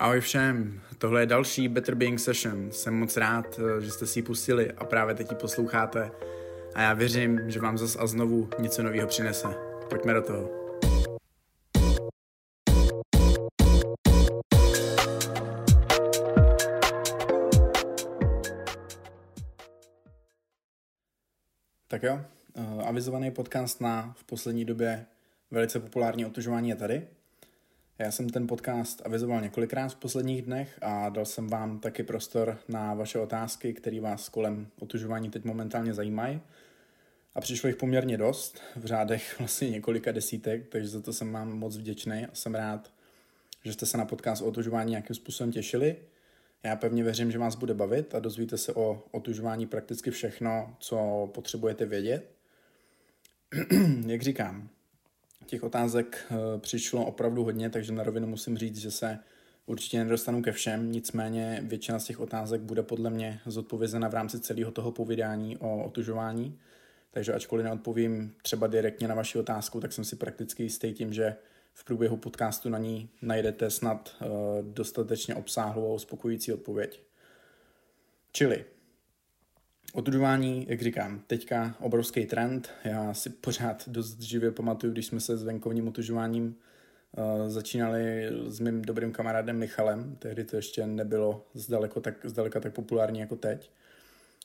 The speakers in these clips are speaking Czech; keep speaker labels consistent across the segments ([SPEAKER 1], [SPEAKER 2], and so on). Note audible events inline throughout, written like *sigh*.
[SPEAKER 1] Ahoj všem, tohle je další Better Being Session. Jsem moc rád, eh, že jste si ji pustili a právě teď ji posloucháte. A já věřím, že vám zas a znovu něco nového přinese. Pojďme do toho. Tak jo, uh, avizovaný podcast na v poslední době velice populární otužování je tady. Já jsem ten podcast avizoval několikrát v posledních dnech a dal jsem vám taky prostor na vaše otázky, které vás kolem otužování teď momentálně zajímají. A přišlo jich poměrně dost, v řádech *laughs* vlastně několika desítek, takže za to jsem vám moc vděčný a jsem rád, že jste se na podcast o otužování nějakým způsobem těšili. Já pevně věřím, že vás bude bavit a dozvíte se o otužování prakticky všechno, co potřebujete vědět. *clears throat* Jak říkám, těch otázek eh, přišlo opravdu hodně, takže na rovinu musím říct, že se určitě nedostanu ke všem, nicméně většina z těch otázek bude podle mě zodpovězena v rámci celého toho povídání o otužování. Takže ačkoliv neodpovím třeba direktně na vaši otázku, tak jsem si prakticky jistý tím, že v průběhu podcastu na ní najdete snad uh, dostatečně obsáhlou a uspokojící odpověď. Čili Otužování, jak říkám, teďka obrovský trend. Já si pořád dost živě pamatuju, když jsme se s venkovním otužováním uh, začínali s mým dobrým kamarádem Michalem. Tehdy to ještě nebylo zdaleko tak, zdaleka tak populární jako teď.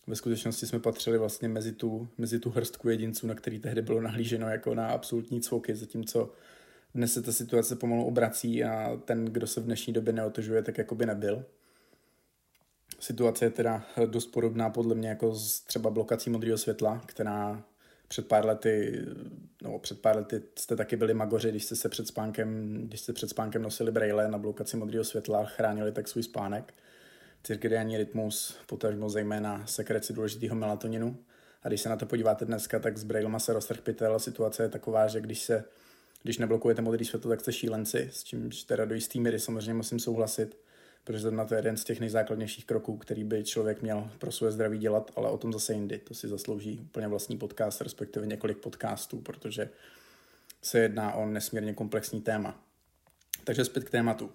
[SPEAKER 1] Ve skutečnosti jsme patřili vlastně mezi tu, mezi tu hrstku jedinců, na který tehdy bylo nahlíženo jako na absolutní cvoky, zatímco dnes se ta situace pomalu obrací a ten, kdo se v dnešní době neotužuje, tak jako by nebyl. Situace je teda dost podobná podle mě jako s třeba blokací modrého světla, která před pár lety, no před pár lety jste taky byli magoři, když jste se před spánkem, když jste před spánkem nosili braille na blokaci modrého světla, chránili tak svůj spánek. Cirkadiální rytmus, potažmo zejména sekreci důležitého melatoninu. A když se na to podíváte dneska, tak s braillema se roztrh pytel. Situace je taková, že když se když neblokujete modrý světlo, tak jste šílenci, s čímž teda do jistý míry samozřejmě musím souhlasit protože na to je jeden z těch nejzákladnějších kroků, který by člověk měl pro své zdraví dělat, ale o tom zase jindy. To si zaslouží úplně vlastní podcast, respektive několik podcastů, protože se jedná o nesmírně komplexní téma. Takže zpět k tématu.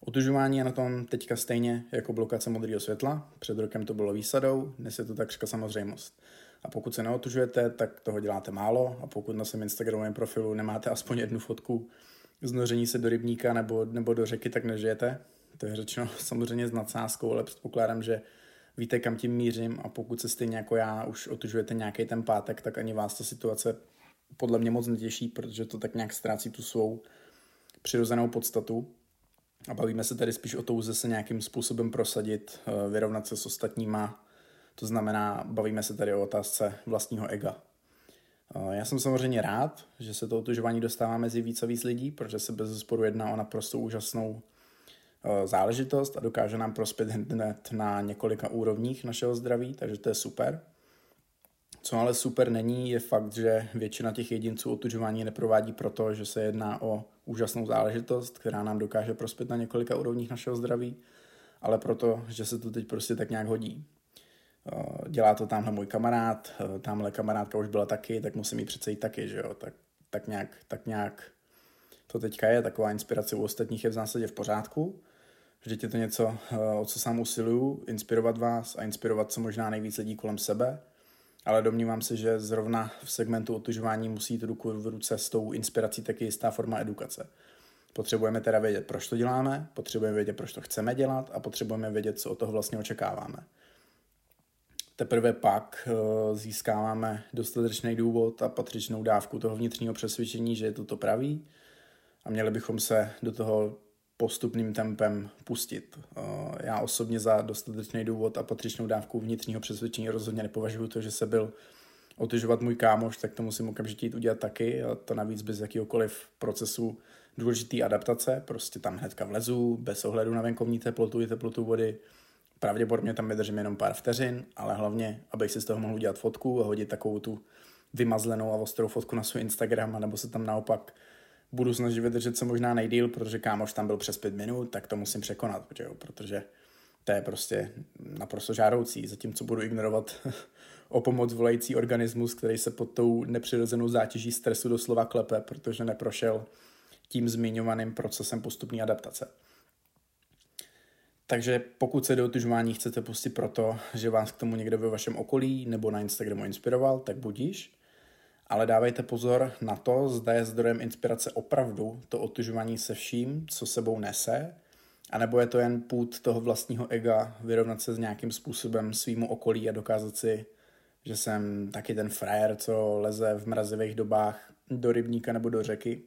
[SPEAKER 1] Otužování je na tom teďka stejně jako blokace modrého světla. Před rokem to bylo výsadou, dnes je to takřka samozřejmost. A pokud se neotužujete, tak toho děláte málo a pokud na svém Instagramovém profilu nemáte aspoň jednu fotku znoření se do rybníka nebo, nebo do řeky, tak nežijete. To je řečeno *laughs* samozřejmě s nadsázkou, ale předpokládám, že víte, kam tím mířím a pokud se stejně jako já už otužujete nějaký ten pátek, tak ani vás ta situace podle mě moc netěší, protože to tak nějak ztrácí tu svou přirozenou podstatu. A bavíme se tady spíš o touze se nějakým způsobem prosadit, eh, vyrovnat se s ostatníma. To znamená, bavíme se tady o otázce vlastního ega. Eh, já jsem samozřejmě rád, že se to otužování dostává mezi víc a víc lidí, protože se bez zesporu jedná o naprosto úžasnou záležitost a dokáže nám prospět hned na několika úrovních našeho zdraví, takže to je super. Co ale super není, je fakt, že většina těch jedinců otužování neprovádí proto, že se jedná o úžasnou záležitost, která nám dokáže prospět na několika úrovních našeho zdraví, ale proto, že se to teď prostě tak nějak hodí. Eh, dělá to tamhle můj kamarád, eh, tamhle kamarádka už byla taky, tak musím jí přece jít taky, že jo, tak, tak, nějak, tak nějak to teďka je, taková inspirace u ostatních je v zásadě v pořádku, Vždyť je to něco, eh, o co sám usiluju, inspirovat vás a inspirovat co možná nejvíc lidí kolem sebe. Ale domnívám se, že zrovna v segmentu otužování musí jít ruku v ruce s tou inspirací taky jistá forma edukace. Potřebujeme teda vědět, proč to děláme, potřebujeme vědět, proč to chceme dělat a potřebujeme vědět, co od toho vlastně očekáváme. Teprve pak eh, získáváme dostatečný důvod a patřičnou dávku toho vnitřního přesvědčení, že je to to pravý a měli bychom se do toho postupným tempem pustit. Eh, já osobně za dostatečný důvod a patřičnou dávku vnitřního přesvědčení rozhodně nepovažuji to, že se byl otyžovat můj kámoš, tak to musím okamžitě jít udělat taky. A to navíc bez jakýkoliv procesu důležitý adaptace. Prostě tam hnedka vlezu, bez ohledu na venkovní teplotu i teplotu vody. Pravděpodobně tam vydržím jenom pár vteřin, ale hlavně, abych si z toho mohl udělat fotku a hodit takovou tu vymazlenou a ostrou fotku na svůj Instagram, nebo se tam naopak budu snažit vydržet co možná nejdíl, protože kámoš tam byl přes pět minut, tak to musím překonat, protože, jo, protože to je prostě naprosto žádoucí, zatímco budu ignorovat *laughs* o pomoc volající organismus, který se pod tou nepřirozenou zátěží stresu doslova klepe, protože neprošel tím zmiňovaným procesem postupní adaptace. Takže pokud se do otužování chcete pustit proto, že vás k tomu někdo ve vašem okolí nebo na Instagramu inspiroval, tak budíš. Ale dávejte pozor na to, zda je zdrojem inspirace opravdu to otužování se vším, co sebou nese, anebo je to jen půd toho vlastního ega vyrovnat se s nějakým způsobem svýmu okolí a dokázat si, že jsem taky ten frajer, co leze v mrazivých dobách do rybníka nebo do řeky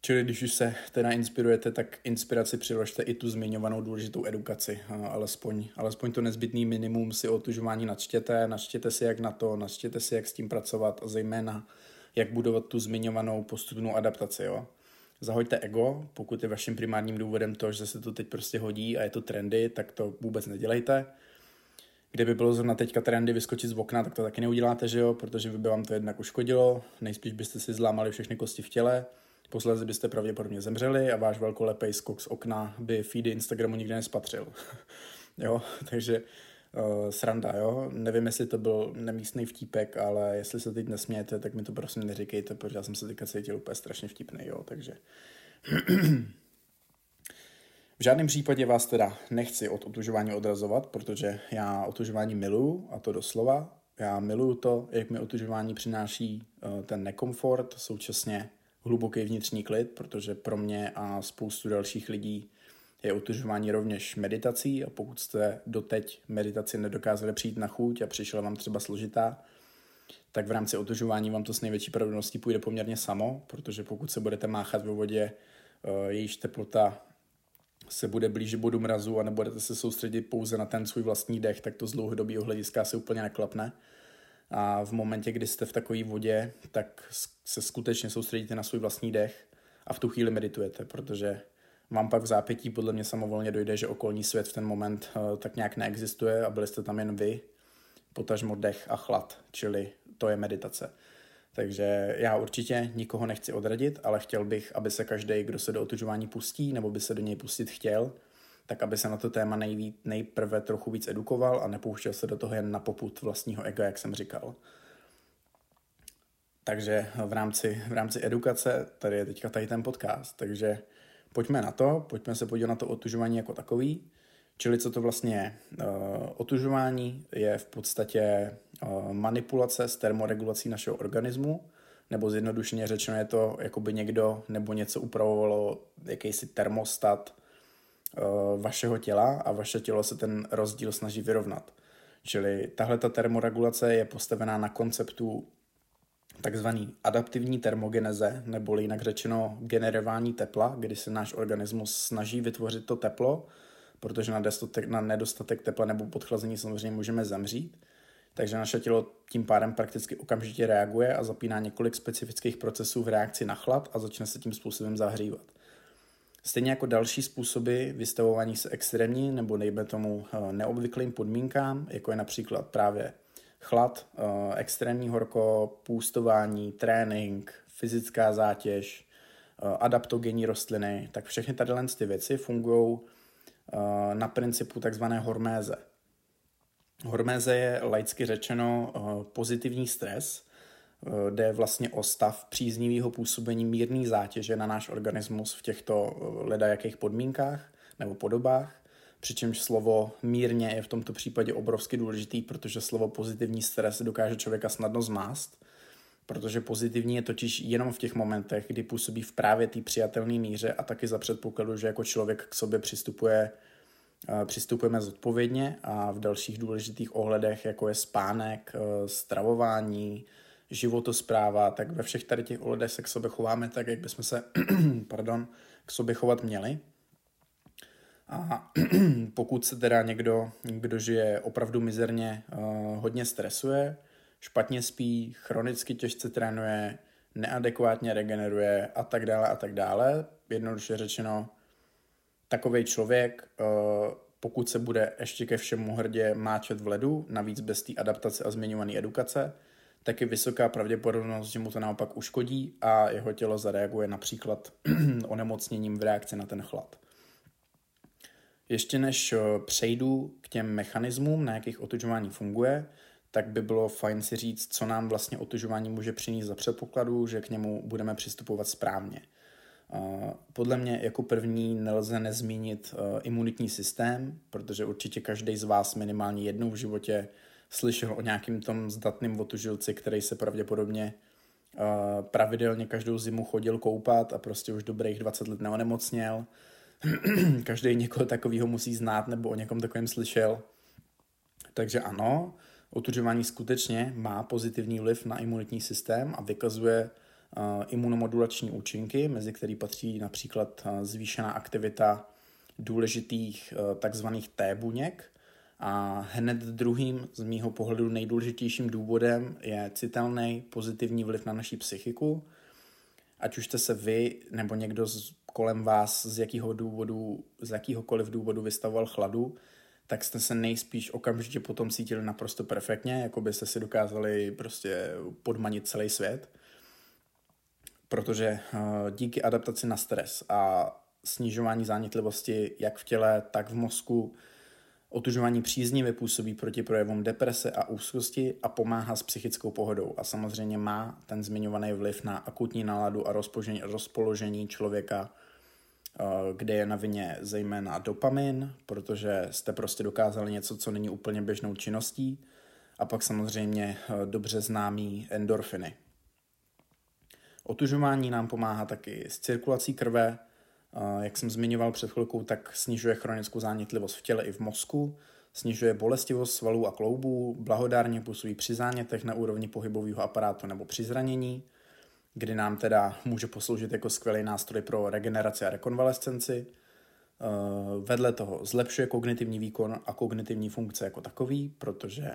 [SPEAKER 1] Čili když už se teda inspirujete, tak inspiraci přiložte i tu zmiňovanou důležitou edukaci. Alespoň, alespoň to nezbytný minimum si o otužování načtěte, načtěte si jak na to, načtěte si jak s tím pracovat a zejména jak budovat tu zmiňovanou postupnou adaptaci. Jo. Zahoďte ego, pokud je vaším primárním důvodem to, že se to teď prostě hodí a je to trendy, tak to vůbec nedělejte. Kdyby bylo zrovna teďka trendy vyskočit z okna, tak to taky neuděláte, že jo, protože by vám to jednak uškodilo, nejspíš byste si zlámali všechny kosti v těle, Posledně byste pravděpodobně zemřeli a váš velkolepý skok z okna by feedy Instagramu nikdy nespatřil. *laughs* jo, takže uh, sranda, jo. Nevím, jestli to byl nemístný vtípek, ale jestli se teď nesmějete, tak mi to prosím neříkejte, protože já jsem se teďka cítil úplně strašně vtipný, jo, takže... *clears throat* V žádném případě vás teda nechci od otužování odrazovat, protože já otužování miluju, a to doslova. Já miluju to, jak mi otužování přináší uh, ten nekomfort, současně hluboký vnitřní klid, protože pro mě a spoustu dalších lidí je otužování rovněž meditací a pokud jste doteď meditaci nedokázali přijít na chuť a přišla vám třeba složitá, tak v rámci otužování vám to s největší pravděpodobností půjde poměrně samo, protože pokud se budete máchat ve vodě, eh, jejíž teplota se bude blíže bodu mrazu a nebudete se soustředit pouze na ten svůj vlastní dech, tak to z dlouhodobého hlediska se úplně neklapne. A v momentě, kdy jste v takové vodě, tak se skutečně soustředíte na svůj vlastní dech a v tu chvíli meditujete, protože vám pak v zápětí podle mě samovolně dojde, že okolní svět v ten moment uh, tak nějak neexistuje a byli jste tam jen vy, potažmo dech a chlad, čili to je meditace. Takže já určitě nikoho nechci odradit, ale chtěl bych, aby se každý, kdo se do otužování pustí nebo by se do něj pustit chtěl, tak aby se na to téma nejví, nejprve trochu víc edukoval a nepouštěl se do toho jen na poput vlastního ega, jak jsem říkal. Takže v rámci, v rámci edukace tady je teďka tady ten podcast, takže pojďme na to, pojďme se podívat na to otužování jako takový. Čili co to vlastně je? Uh, otužování je v podstatě uh, manipulace s termoregulací našeho organismu, nebo zjednodušeně řečeno je to, jako by někdo nebo něco upravovalo jakýsi termostat Eh, vašeho těla a vaše tělo se ten rozdíl snaží vyrovnat. Čili tahle ta termoregulace je postavená na konceptu takzvaný adaptivní termogeneze, nebo jinak řečeno generování tepla, kdy se náš organismus snaží vytvořit to teplo, protože na, nedostatek, na nedostatek tepla nebo podchlazení samozřejmě můžeme zemřít. Takže naše tělo tím pádem prakticky okamžitě reaguje a zapíná několik specifických procesů v reakci na chlad a začne se tím způsobem zahřívat. Stejně jako další způsoby vystavování se extrémní nebo nejme tomu eh, neobvyklým podmínkám, jako je například právě chlad, eh, extrémní horko, půstování, trénink, fyzická zátěž, eh, adaptogenní rostliny, tak všechny tady ty věci fungují na principu takzvané horméze. Horméze je laicky řečeno pozitivní stres, jde vlastně o stav příznivého působení mírné zátěže na náš organismus v těchto eh, ledajakých podmínkách nebo podobách. Přičemž slovo mírně je v tomto případě obrovsky důležitý, protože slovo pozitivní stres dokáže člověka snadno zmást, protože pozitivní je totiž jenom v těch momentech, kdy působí v právě té přijatelné míře a taky za předpokladu, že jako člověk k sobě přistupuje eh, přistupujeme zodpovědně a v dalších důležitých ohledech, jako je spánek, stravování, životospráva, tak ve všech tady těch ohledech se k sobě chováme tak, jak bychom se *clears throat* pardon, k sobě chovat měli. A *clears throat* pokud se teda někdo, kdo žije opravdu mizerně, uh, hodně stresuje, špatně spí, chronicky těžce trénuje, neadekvátně regeneruje a tak dále a tak dále, jednoduše řečeno, takový člověk, uh, pokud se bude ještě ke všemu hrdě máčet v ledu, navíc bez té adaptace a zmiňované edukace, tak je vysoká pravděpodobnost, že mu to naopak uškodí a jeho tělo zareaguje například *clears throat* onemocněním v reakci na ten chlad. Ještě než eh, přejdu k těm mechanismům, na jakých otužování funguje, tak by bylo fajn si říct, co nám vlastně otužování může přinést za předpokladu, že k němu budeme přistupovat správně. Podle mě jako první nelze nezmínit imunitní systém, protože určitě každý z vás minimálně jednou v životě slyšel o nějakým tom zdatným otužilci, který se pravděpodobně pravidelně každou zimu chodil koupat a prostě už dobrých 20 let neonemocněl. *clears throat* Každý někoho takového musí znát nebo o někom takovém slyšel. Takže ano, otužování skutečně má pozitivní vliv na imunitní systém a vykazuje uh, imunomodulační účinky, mezi který patří například uh, zvýšená aktivita důležitých uh, takzvaných T buněk. A hned druhým z mýho pohledu nejdůležitějším důvodem je citelný pozitivní vliv na naši psychiku. Ať už jste se vy nebo někdo z, kolem vás z jakého důvodu, z jakýhokoliv důvodu vystavoval chladu, tak jste se nejspíš okamžitě potom cítili naprosto perfektně, jako byste si dokázali prostě podmanit celý svět. Protože uh, díky adaptaci na stres a snižování zánětlivosti jak v těle, tak v mozku, otužování příznivě působí proti projevům deprese a úzkosti a pomáhá s psychickou pohodou. A samozřejmě má ten zmiňovaný vliv na akutní náladu a rozpoložení člověka Eh, kde je na vině zejména dopamin, protože jste prostě dokázali něco, co není úplně běžnou činností, a pak samozřejmě eh, dobře známý endorfiny. Otužování nám pomáhá taky s cirkulací krve, jak jsem zmiňoval před chvilkou, tak snižuje chronickou zánětlivost v těle i v mozku, snižuje bolestivost svalů a kloubů, blahodárně působí při zánětech na úrovni pohybového aparátu nebo při zranění, kdy nám teda může posloužit jako skvělý nástroj pro regeneraci a rekonvalescenci. Eh, vedle toho zlepšuje kognitivní výkon a kognitivní funkce jako takový, protože,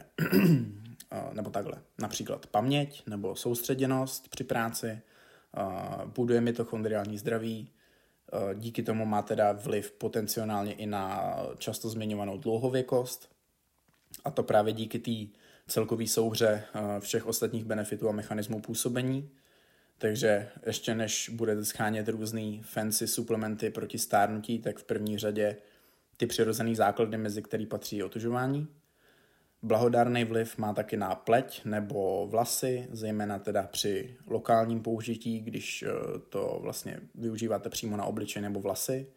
[SPEAKER 1] eh, nebo takhle, například paměť nebo soustředěnost při práci, eh, buduje mitochondriální zdraví, díky tomu má teda vliv potenciálně i na často zmiňovanou dlouhověkost, a to právě díky té celkové souhře všech ostatních benefitů a mechanismů působení. Takže ještě než budete schánět různý fancy suplementy proti stárnutí, tak v první řadě ty přirozené základy, mezi který patří otužování. Blahodárný vliv má taky na pleť nebo vlasy, zejména teda při lokálním použití, když eh, to vlastně využíváte přímo na obličej nebo vlasy.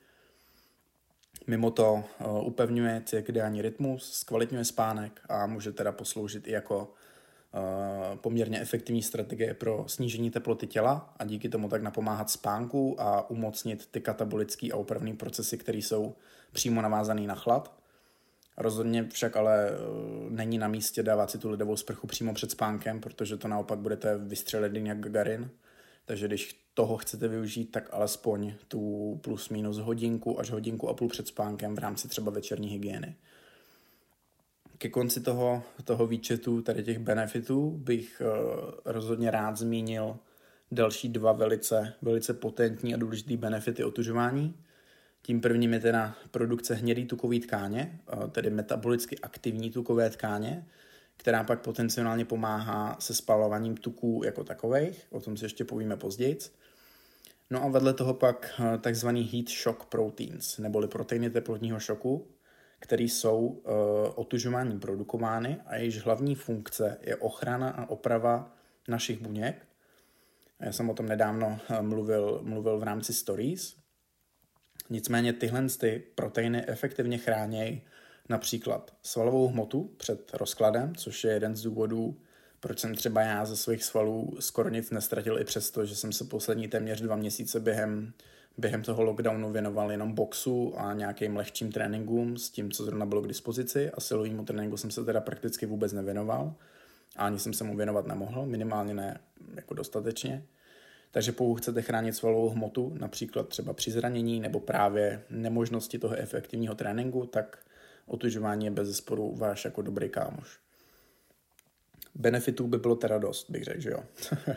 [SPEAKER 1] Mimo to eh, upevňuje cirkadiální rytmus, zkvalitňuje spánek a může teda posloužit i jako Eh, poměrně efektivní strategie pro snížení teploty těla a díky tomu tak napomáhat spánku a umocnit ty katabolické a opravné procesy, které jsou přímo navázané na chlad. Rozhodně však ale eh, není na místě dávat si tu ledovou sprchu přímo před spánkem, protože to naopak budete vystřelit jak Gagarin. Takže když toho chcete využít, tak alespoň tu plus minus hodinku až hodinku a půl před spánkem v rámci třeba večerní hygieny ke konci toho, toho výčetu tady těch benefitů bych uh, rozhodně rád zmínil další dva velice, velice potentní a důležitý benefity otužování. Tím prvním je teda produkce hnědý tukové tkáně, tedy metabolicky aktivní tukové tkáně, která pak potenciálně pomáhá se spalováním tuků jako takových, o tom si ještě povíme později. No a vedle toho pak uh, takzvaný heat shock proteins, neboli proteiny teplotního šoku, které jsou uh, otužováním produkovány a jejichž hlavní funkce je ochrana a oprava našich buněk. Já jsem o tom nedávno eh, mluvil, mluvil v rámci stories. Nicméně tyhle ty proteiny efektivně chrání například svalovou hmotu před rozkladem, což je jeden z důvodů, proč jsem třeba já ze svých svalů skoro nic nestratil i přesto, že jsem se poslední téměř dva měsíce během během toho lockdownu věnoval jenom boxu a nějakým lehčím tréninkům s tím, co zrovna bylo k dispozici a silovému tréninku jsem se teda prakticky vůbec nevěnoval a ani jsem se mu věnovat nemohl, minimálně ne jako dostatečně. Takže pokud chcete chránit svalovou hmotu, například třeba při zranění nebo právě nemožnosti toho efektivního tréninku, tak otužování je bez zesporu váš jako dobrý kámoš. Benefitů by bylo teda dost, bych řekl, že jo. *laughs*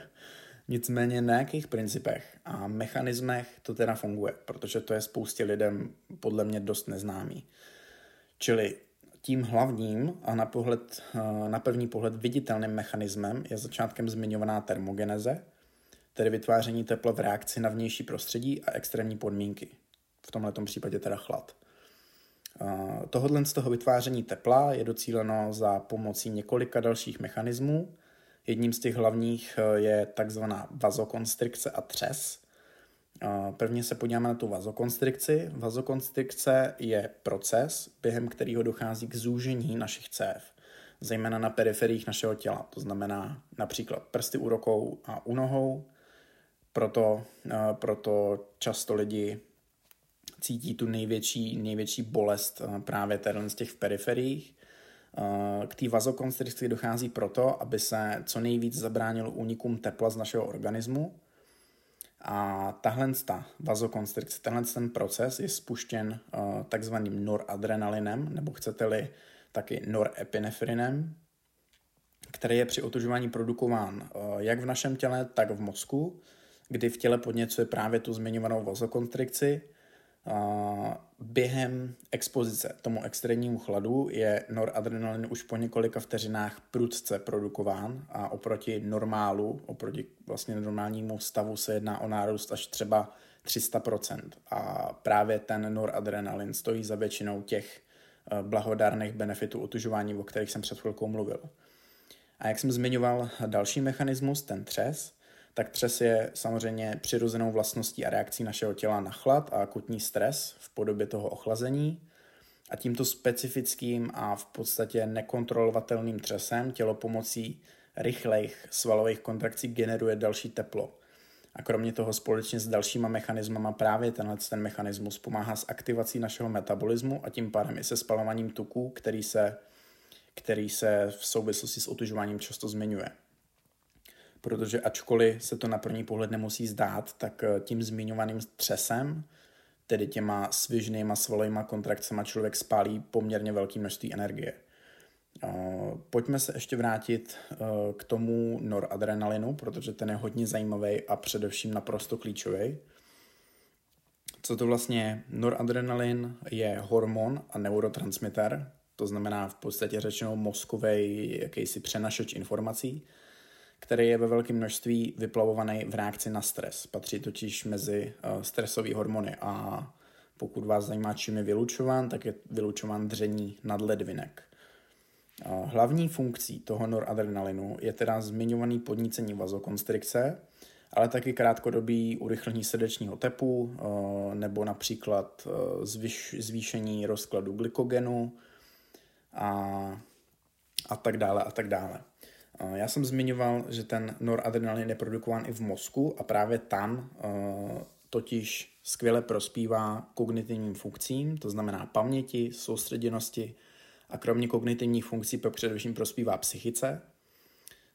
[SPEAKER 1] Nicméně na jakých principech a mechanismech to teda funguje, protože to je spoustě lidem podle mě dost neznámý. Čili tím hlavním a na, pohled, na první pohled viditelným mechanismem je začátkem zmiňovaná termogeneze, tedy vytváření tepla v reakci na vnější prostředí a extrémní podmínky. V tomto případě teda chlad. Tohodle z toho vytváření tepla je docíleno za pomocí několika dalších mechanismů, Jedním z těch hlavních eh, je takzvaná vazokonstrikce a třes, Prvně se podíváme na tu vazokonstrikci. Vazokonstrikce je proces, během kterého dochází k zúžení našich cév, zejména na periferiích našeho těla, to znamená například prsty u rokou a u nohou. Proto, proto často lidi cítí tu největší, největší bolest právě tady z těch v periferiích. K té vazokonstrikci dochází proto, aby se co nejvíc zabránilo únikům tepla z našeho organismu, a tahle ta vazokonstrikce, tenhle ten proces je spuštěn takzvaným noradrenalinem, nebo chcete-li taky norepinefrinem, který je při otužování produkován jak v našem těle, tak v mozku, kdy v těle podněcuje právě tu zmiňovanou vazokonstrikci během expozice tomu extrémnímu chladu je noradrenalin už po několika vteřinách prudce produkován a oproti normálu, oproti vlastně normálnímu stavu se jedná o nárůst až třeba 300%. A právě ten noradrenalin stojí za většinou těch eh, blahodárných benefitů otužování, o kterých jsem před chvilkou mluvil. A jak jsem zmiňoval další mechanismus, ten třes, tak třes je samozřejmě přirozenou vlastností a reakcí našeho těla na chlad a akutní stres v podobě toho ochlazení. A tímto specifickým a v podstatě nekontrolovatelným třesem tělo pomocí rychlejch svalových kontrakcí generuje další teplo. A kromě toho společně s dalšíma mechanismama právě tenhle ten mechanismus pomáhá s aktivací našeho metabolismu a tím pádem i se spalováním tuků, který se, který se v souvislosti s otužováním často zmiňuje protože ačkoliv se to na první pohled nemusí zdát, tak eh, tím zmiňovaným třesem, tedy těma svižnýma svalovýma kontrakcemi člověk spálí poměrně velké množství energie. Eh, pojďme se ještě vrátit eh, k tomu noradrenalinu, protože ten je hodně zajímavý a především naprosto klíčový. Co to vlastně je? Noradrenalin je hormon a neurotransmitter, to znamená v podstatě řečeno mozkový jakýsi přenašeč informací, který je ve velkém množství vyplavovaný v reakci na stres. Patří totiž mezi uh, stresové hormony a pokud vás zajímá, čím je vylučován, tak je vylučován dření nadledvinek. Uh, hlavní funkcí toho noradrenalinu je teda zmiňovaný podnícení vazokonstrikce, ale taky krátkodobý urychlení srdečního tepu uh, nebo například zvýšení rozkladu glykogenu a, a tak dále a tak dále. Já jsem zmiňoval, že ten noradrenalin je produkován i v mozku a právě tam eh, totiž skvěle prospívá kognitivním funkcím, to znamená paměti, soustředěnosti a kromě kognitivních funkcí především prospívá psychice,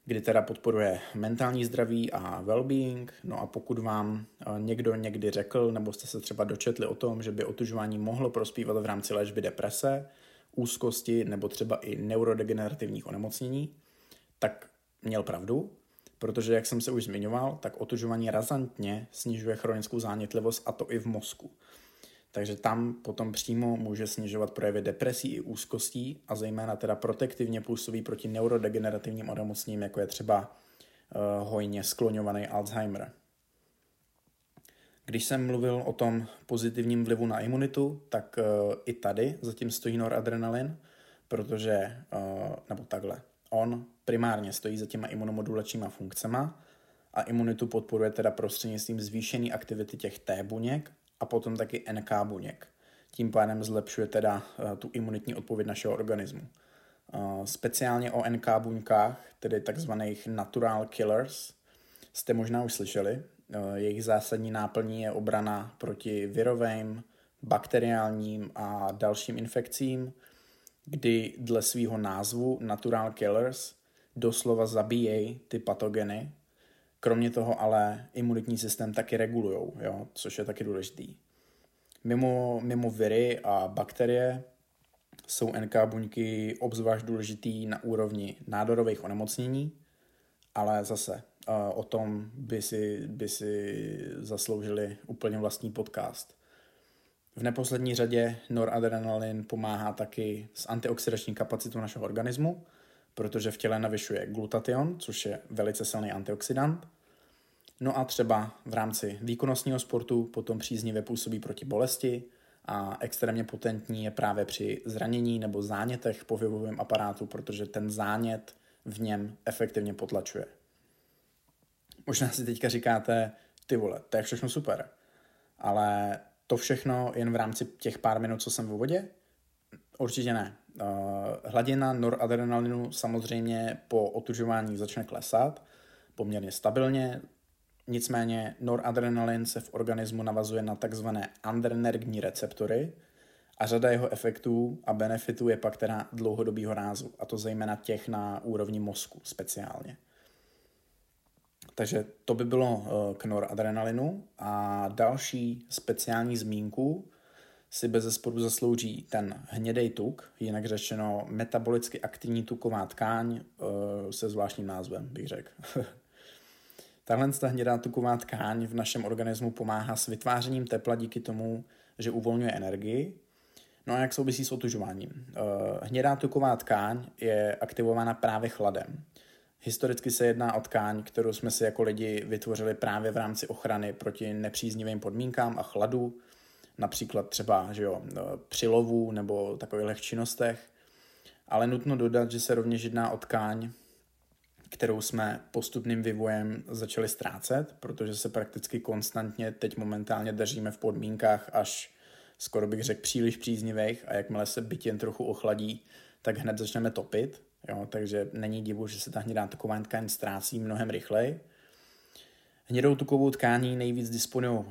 [SPEAKER 1] kdy teda podporuje mentální zdraví a well-being. No a pokud vám eh, někdo někdy řekl, nebo jste se třeba dočetli o tom, že by otužování mohlo prospívat v rámci léčby deprese, úzkosti nebo třeba i neurodegenerativních onemocnění, tak měl pravdu, protože, jak jsem se už zmiňoval, tak otužování razantně snižuje chronickou zánětlivost a to i v mozku. Takže tam potom přímo může snižovat projevy depresí i úzkostí a zejména teda protektivně působí proti neurodegenerativním onemocněním, jako je třeba uh, hojně skloňovaný Alzheimer. Když jsem mluvil o tom pozitivním vlivu na imunitu, tak uh, i tady zatím stojí noradrenalin, protože, uh, nebo takhle, on primárně stojí za těma imunomodulačníma funkcema a imunitu podporuje teda prostřednictvím zvýšené aktivity těch T buněk a potom taky NK buněk. Tím pádem zlepšuje teda uh, tu imunitní odpověď našeho organismu. Uh, speciálně o NK buňkách, tedy takzvaných natural killers, jste možná už slyšeli. Uh, jejich zásadní náplní je obrana proti virovým, bakteriálním a dalším infekcím, kdy dle svého názvu Natural Killers doslova zabíjejí ty patogeny, kromě toho ale imunitní systém taky regulují, což je taky důležitý. Mimo, mimo viry a bakterie jsou NK buňky obzvlášť důležitý na úrovni nádorových onemocnění, ale zase uh, o tom by si, by si zasloužili úplně vlastní podcast. V neposlední řadě noradrenalin pomáhá taky s antioxidační kapacitou našeho organismu, protože v těle navyšuje glutation, což je velice silný antioxidant. No a třeba v rámci výkonnostního sportu potom příznivě působí proti bolesti a extrémně potentní je právě při zranění nebo zánětech po pohybovém aparátu, protože ten zánět v něm efektivně potlačuje. Možná si teďka říkáte, ty vole, to je všechno super, Ale to všechno jen v rámci těch pár minut, co jsem v vodě? Určitě ne. Uh, hladina noradrenalinu samozřejmě po otužování začne klesat poměrně stabilně, nicméně noradrenalin se v organismu navazuje na takzvané adrenergní receptory a řada jeho efektů a benefitů je pak teda dlouhodobýho rázu, a to zejména těch na úrovni mozku speciálně. Takže to by bylo uh, k noradrenalinu a další speciální zmínku si bez zesporu zaslouží ten hnědej tuk, jinak řečeno metabolicky aktivní tuková tkáň uh, se zvláštním názvem, bych řekl. *laughs* Tahle ta hnědá tuková tkáň v našem organismu pomáhá s vytvářením tepla díky tomu, že uvolňuje energii. No a jak souvisí s otužováním? Uh, hnědá tuková tkáň je aktivována právě chladem. Historicky se jedná o tkáň, kterou jsme si jako lidi vytvořili právě v rámci ochrany proti nepříznivým podmínkám a chladu, například třeba že jo, při lovu nebo takových činnostech. Ale nutno dodat, že se rovněž jedná o tkáň, kterou jsme postupným vývojem začali ztrácet, protože se prakticky konstantně teď momentálně držíme v podmínkách až skoro bych řekl příliš příznivých a jakmile se byt jen trochu ochladí, tak hned začneme topit. Jo, takže není divu, že se ta hnědá tuková tkáň ztrácí mnohem rychleji. Hnědou tukovou tkání nejvíc disponují uh,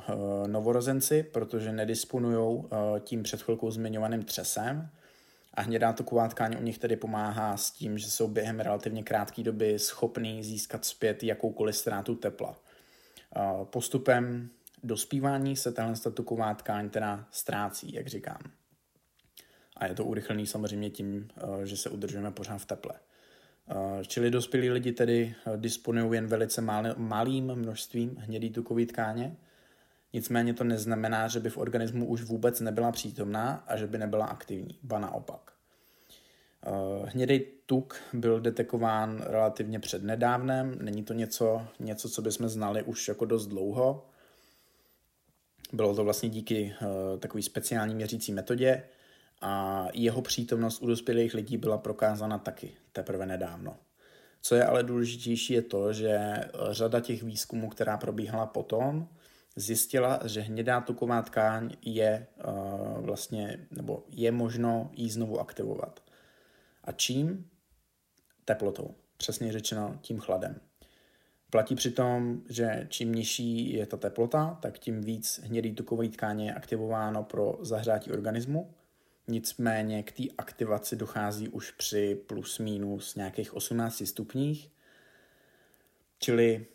[SPEAKER 1] novorozenci, protože nedisponují uh, tím před chvilkou zmiňovaným třesem. A hnědá tuková tkáň u nich tedy pomáhá s tím, že jsou během relativně krátké doby schopný získat zpět jakoukoliv ztrátu tepla. Uh, postupem dospívání se tahle tuková tkáň teda ztrácí, jak říkám. A je to urychlený samozřejmě tím, že se udržujeme pořád v teple. Eh, čili dospělí lidi tedy eh, disponují jen velice malým množstvím hnědý tukové tkáně, nicméně to neznamená, že by v organismu už vůbec nebyla přítomná a že by nebyla aktivní, ba naopak. Eh, hnědý tuk byl detekován relativně přednedávnem, není to něco, něco, co bychom znali už jako dost dlouho. Bylo to vlastně díky takové speciální měřící metodě, a jeho přítomnost u dospělých lidí byla prokázána taky teprve nedávno. Co je ale důležitější je to, že řada těch výzkumů, která probíhala potom, zjistila, že hnědá tuková tkáň je uh, vlastně, nebo je možno jí znovu aktivovat. A čím? Teplotou. Přesně řečeno tím chladem. Platí přitom, že čím nižší je ta teplota, tak tím víc hnědý tukový tkáně je aktivováno pro zahřátí organismu Nicméně k té aktivaci dochází už při plus minus nějakých 18 stupních, čili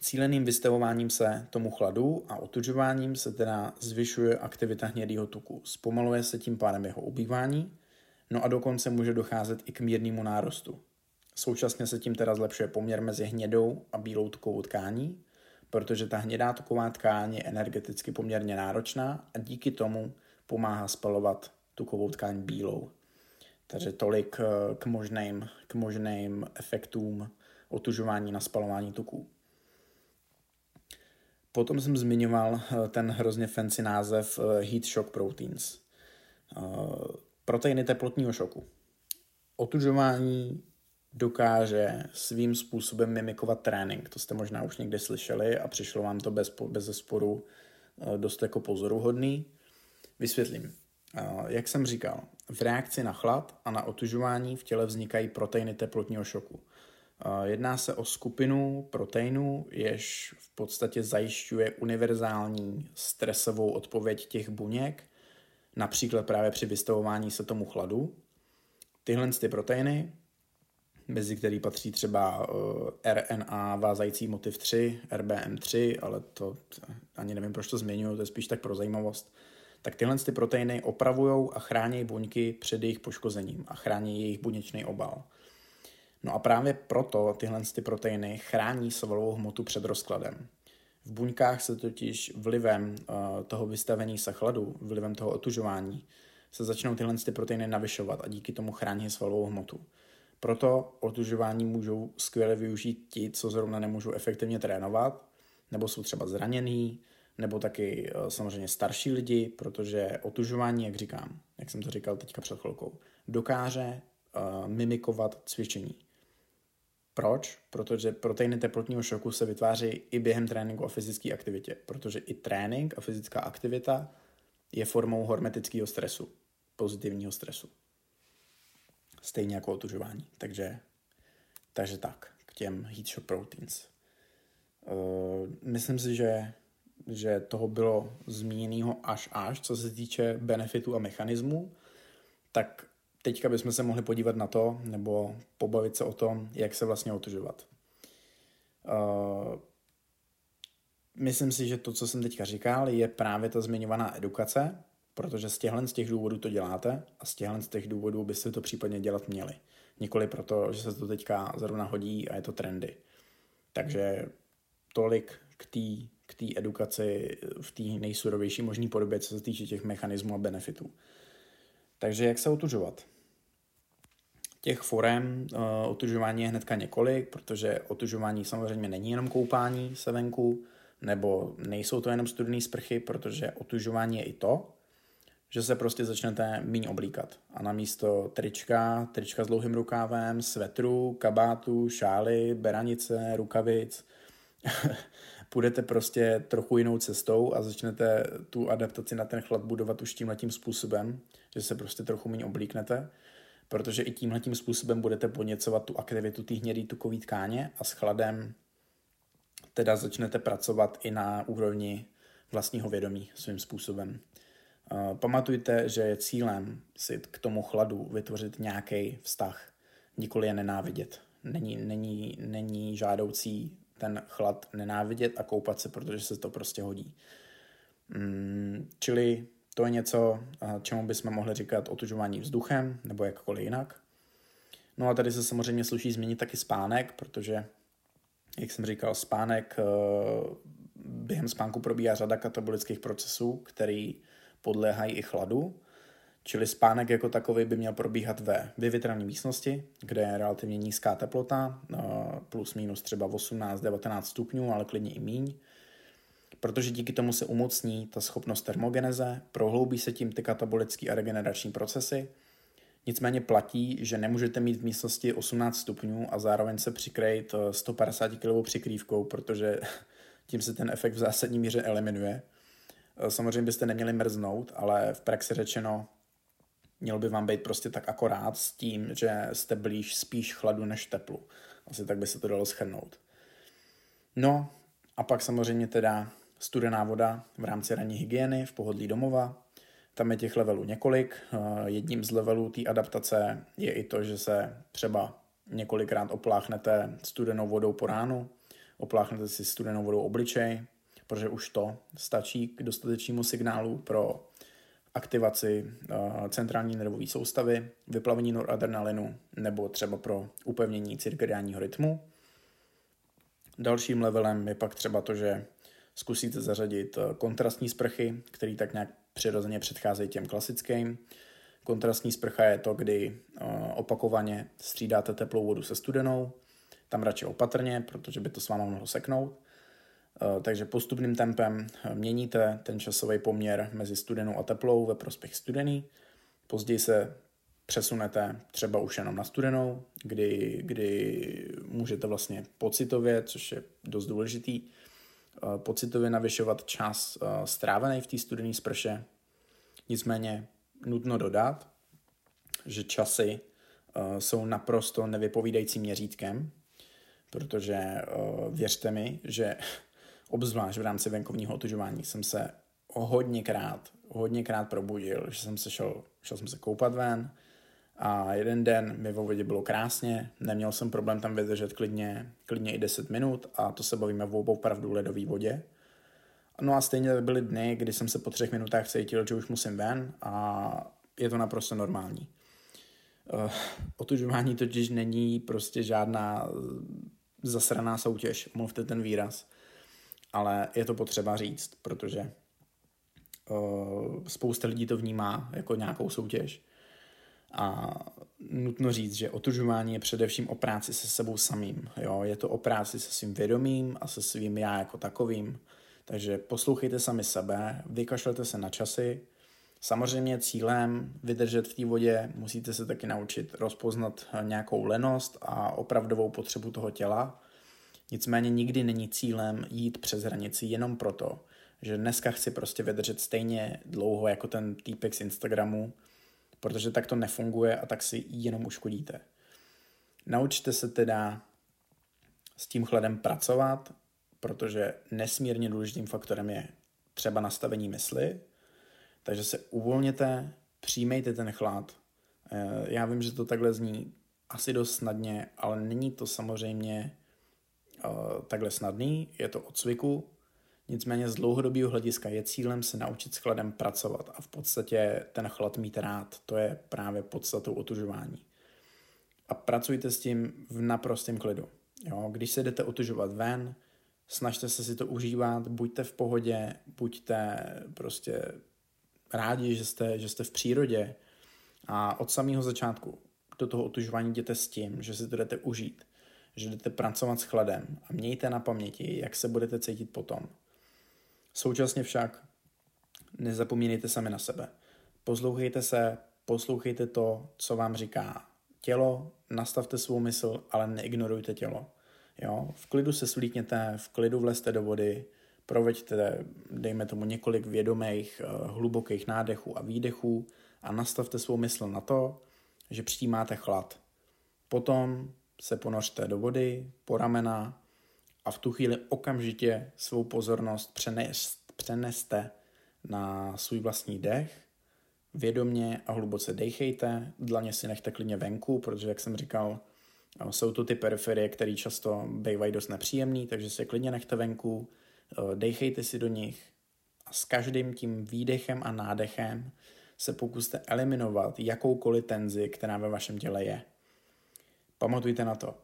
[SPEAKER 1] cíleným vystavováním se tomu chladu a otužováním se teda zvyšuje aktivita hnědého tuku. Zpomaluje se tím pádem jeho ubývání, no a dokonce může docházet i k mírnému nárostu. Současně se tím teda zlepšuje poměr mezi hnědou a bílou tukovou tkání, protože ta hnědá tuková tkáň je energeticky poměrně náročná a díky tomu pomáhá spalovat tukovou tkáň bílou. Takže tolik eh, k možným, k možným efektům otužování na spalování tuků. Potom jsem zmiňoval eh, ten hrozně fancy název eh, Heat Shock Proteins. Proteiny teplotního šoku. Otužování dokáže svým způsobem mimikovat trénink. To jste možná už někde slyšeli a přišlo vám to bez, bez sporu dost jako pozoruhodný. Vysvětlím. Jak jsem říkal, v reakci na chlad a na otužování v těle vznikají proteiny teplotního šoku. Jedná se o skupinu proteinů, jež v podstatě zajišťuje univerzální stresovou odpověď těch buněk, například právě při vystavování se tomu chladu. Tyhle ty proteiny, mezi který patří třeba eh, RNA vázající motiv 3, RBM3, ale to ani nevím, proč to zmiňuji, to je spíš tak pro zajímavost, tak tyhle ty proteiny opravují a chrání buňky před jejich poškozením a chrání jejich buněčný obal. No a právě proto tyhle ty proteiny chrání svalovou hmotu před rozkladem. V buňkách se totiž vlivem uh, toho vystavení se chladu, vlivem toho otužování, se začnou tyhle ty proteiny navyšovat a díky tomu chrání svalovou hmotu. Proto otužování můžou skvěle využít ti, co zrovna nemůžou efektivně trénovat, nebo jsou třeba zraněný, nebo taky eh, samozřejmě starší lidi, protože otužování, jak říkám, jak jsem to říkal teďka před chvilkou, dokáže uh, mimikovat cvičení. Proč? Protože proteiny teplotního šoku se vytváří i během tréninku a fyzické aktivitě, protože i trénink a fyzická aktivita je formou hormetického stresu, pozitivního stresu. Stejně jako otužování. Takže, takže tak, k těm heat shock proteins. Uh, myslím si, že, že toho bylo zmíněného až až, co se týče benefitu a mechanismu, tak teďka bychom se mohli podívat na to, nebo pobavit se o tom, jak se vlastně otužovat. Uh, myslím si, že to, co jsem teďka říkal, je právě ta zmiňovaná edukace, protože z těchhle z těch důvodů to děláte a z těchhle z těch důvodů byste to případně dělat měli. Nikoli proto, že se to teďka zrovna hodí a je to trendy. Takže tolik k té k té edukaci v té nejsurovější možné podobě, co se týče těch mechanismů a benefitů. Takže jak se otužovat? Těch forem uh, otužování je hnedka několik, protože otužování samozřejmě není jenom koupání se venku, nebo nejsou to jenom studené sprchy, protože otužování je i to, že se prostě začnete míň oblíkat. A na místo trička, trička s dlouhým rukávem, svetru, kabátu, šály, beranice, rukavic, půjdete prostě trochu jinou cestou a začnete tu adaptaci na ten chlad budovat už tímhletím způsobem, že se prostě trochu méně oblíknete, protože i tímhletím způsobem budete podněcovat tu aktivitu té hnědé tukové tkáně a s chladem teda začnete pracovat i na úrovni vlastního vědomí svým způsobem. Pamatujte, že je cílem si k tomu chladu vytvořit nějaký vztah, nikoli je nenávidět. Není, není, není žádoucí ten chlad nenávidět a koupat se, protože se to prostě hodí. Mm, čili to je něco, čemu bychom mohli říkat otužování vzduchem nebo jakkoliv jinak. No a tady se samozřejmě sluší změnit taky spánek, protože, jak jsem říkal, spánek, eh, během spánku probíhá řada katabolických procesů, který podléhají i chladu, čili spánek jako takový by měl probíhat ve vyvětrané místnosti, kde je relativně nízká teplota, eh, plus minus třeba 18-19 stupňů, ale klidně i míň, protože díky tomu se umocní ta schopnost termogeneze, prohloubí se tím ty katabolické a regenerační procesy, Nicméně platí, že nemůžete mít v místnosti 18 stupňů a zároveň se přikrýt 150 kg přikrývkou, protože *laughs* tím se ten efekt v zásadní míře eliminuje. Eh, samozřejmě byste neměli mrznout, ale v praxi řečeno, měl by vám být prostě tak akorát s tím, že jste blíž spíš chladu než teplu. Asi tak by se to dalo schrnout. No a pak samozřejmě teda studená voda v rámci ranní hygieny v pohodlí domova. Tam je těch levelů několik. Eh, jedním z levelů té adaptace je i to, že se třeba několikrát opláchnete studenou vodou po ránu, opláchnete si studenou vodou obličej, protože už to stačí k dostatečnému signálu pro aktivaci uh, centrální nervové soustavy, vyplavení noradrenalinu nebo třeba pro upevnění cirkadiálního rytmu. Dalším levelem je pak třeba to, že zkusíte zařadit eh, kontrastní sprchy, které tak nějak přirozeně předcházejí těm klasickým. Kontrastní sprcha je to, kdy uh, opakovaně střídáte teplou vodu se studenou, tam radši opatrně, protože by to s váma mohlo seknout. Eh, takže postupným tempem eh, měníte ten časový poměr mezi studenou a teplou ve prospěch studený. Později se přesunete třeba už jenom na studenou, kdy, kdy můžete vlastně pocitově, což je dost důležitý, eh, pocitově navyšovat čas strávený v té studené sprše. Nicméně nutno dodat, že časy jsou naprosto nevypovídajícím měřítkem, protože věřte mi, že obzvlášť v rámci venkovního otužování, jsem se hodněkrát, hodněkrát probudil, že jsem se šel, šel jsem se koupat ven a jeden den mi v vodě bylo krásně, neměl jsem problém tam vydržet klidně, klidně i 10 minut a to se bavíme o opravdu ledové vodě. No a stejně byly dny, kdy jsem se po třech minutách cítil, že už musím ven a je to naprosto normální. Uh, otužování totiž není prostě žádná zasraná soutěž, mluvte ten výraz ale je to potřeba říct, protože uh, spousta lidí to vnímá jako nějakou soutěž. A nutno říct, že otužování je především o práci se sebou samým. Jo? Je to o práci se svým vědomím a se svým já jako takovým. Takže poslouchejte sami sebe, vykašlete se na časy, Samozřejmě cílem vydržet v té vodě musíte se taky naučit rozpoznat nějakou lenost a opravdovou potřebu toho těla. Nicméně nikdy není cílem jít přes hranici jenom proto, že dneska chci prostě vydržet stejně dlouho jako ten týpek z Instagramu, protože tak to nefunguje a tak si jenom uškodíte. Naučte se teda s tím chladem pracovat, protože nesmírně důležitým faktorem je třeba nastavení mysli, takže se uvolněte, přijmejte ten chlad. Eh, já vím, že to takhle zní asi dost snadně, ale není to samozřejmě takhle snadný, je to od cviku, nicméně z dlouhodobého hlediska je cílem se naučit s chladem pracovat a v podstatě ten chlad mít rád, to je právě podstatou otužování. A pracujte s tím v naprostém klidu. Jo? Když se jdete otužovat ven, snažte se si to užívat, buďte v pohodě, buďte prostě rádi, že jste, že jste v přírodě a od samého začátku do toho otužování jděte s tím, že si to jdete užít, že jdete pracovat s chladem a mějte na paměti, jak se budete cítit potom. Současně však nezapomínejte sami na sebe. Poslouchejte se, poslouchejte to, co vám říká tělo, nastavte svou mysl, ale neignorujte tělo. Jo? V klidu se svlíkněte, v klidu vlezte do vody, proveďte, dejme tomu, několik vědomých, eh, hlubokých nádechů a výdechů a nastavte svou mysl na to, že přijímáte chlad. Potom se ponořte do vody, po ramena a v tu chvíli okamžitě svou pozornost přenest, přeneste na svůj vlastní dech, vědomně a hluboce dejchejte, dlaně si nechte klidně venku, protože, jak jsem říkal, jsou to ty periferie, které často bývají dost nepříjemné, takže se klidně nechte venku, Eh, dejchejte si do nich a s každým tím výdechem a nádechem se pokuste eliminovat jakoukoliv tenzi, která ve vašem těle je. Pamatujte na to.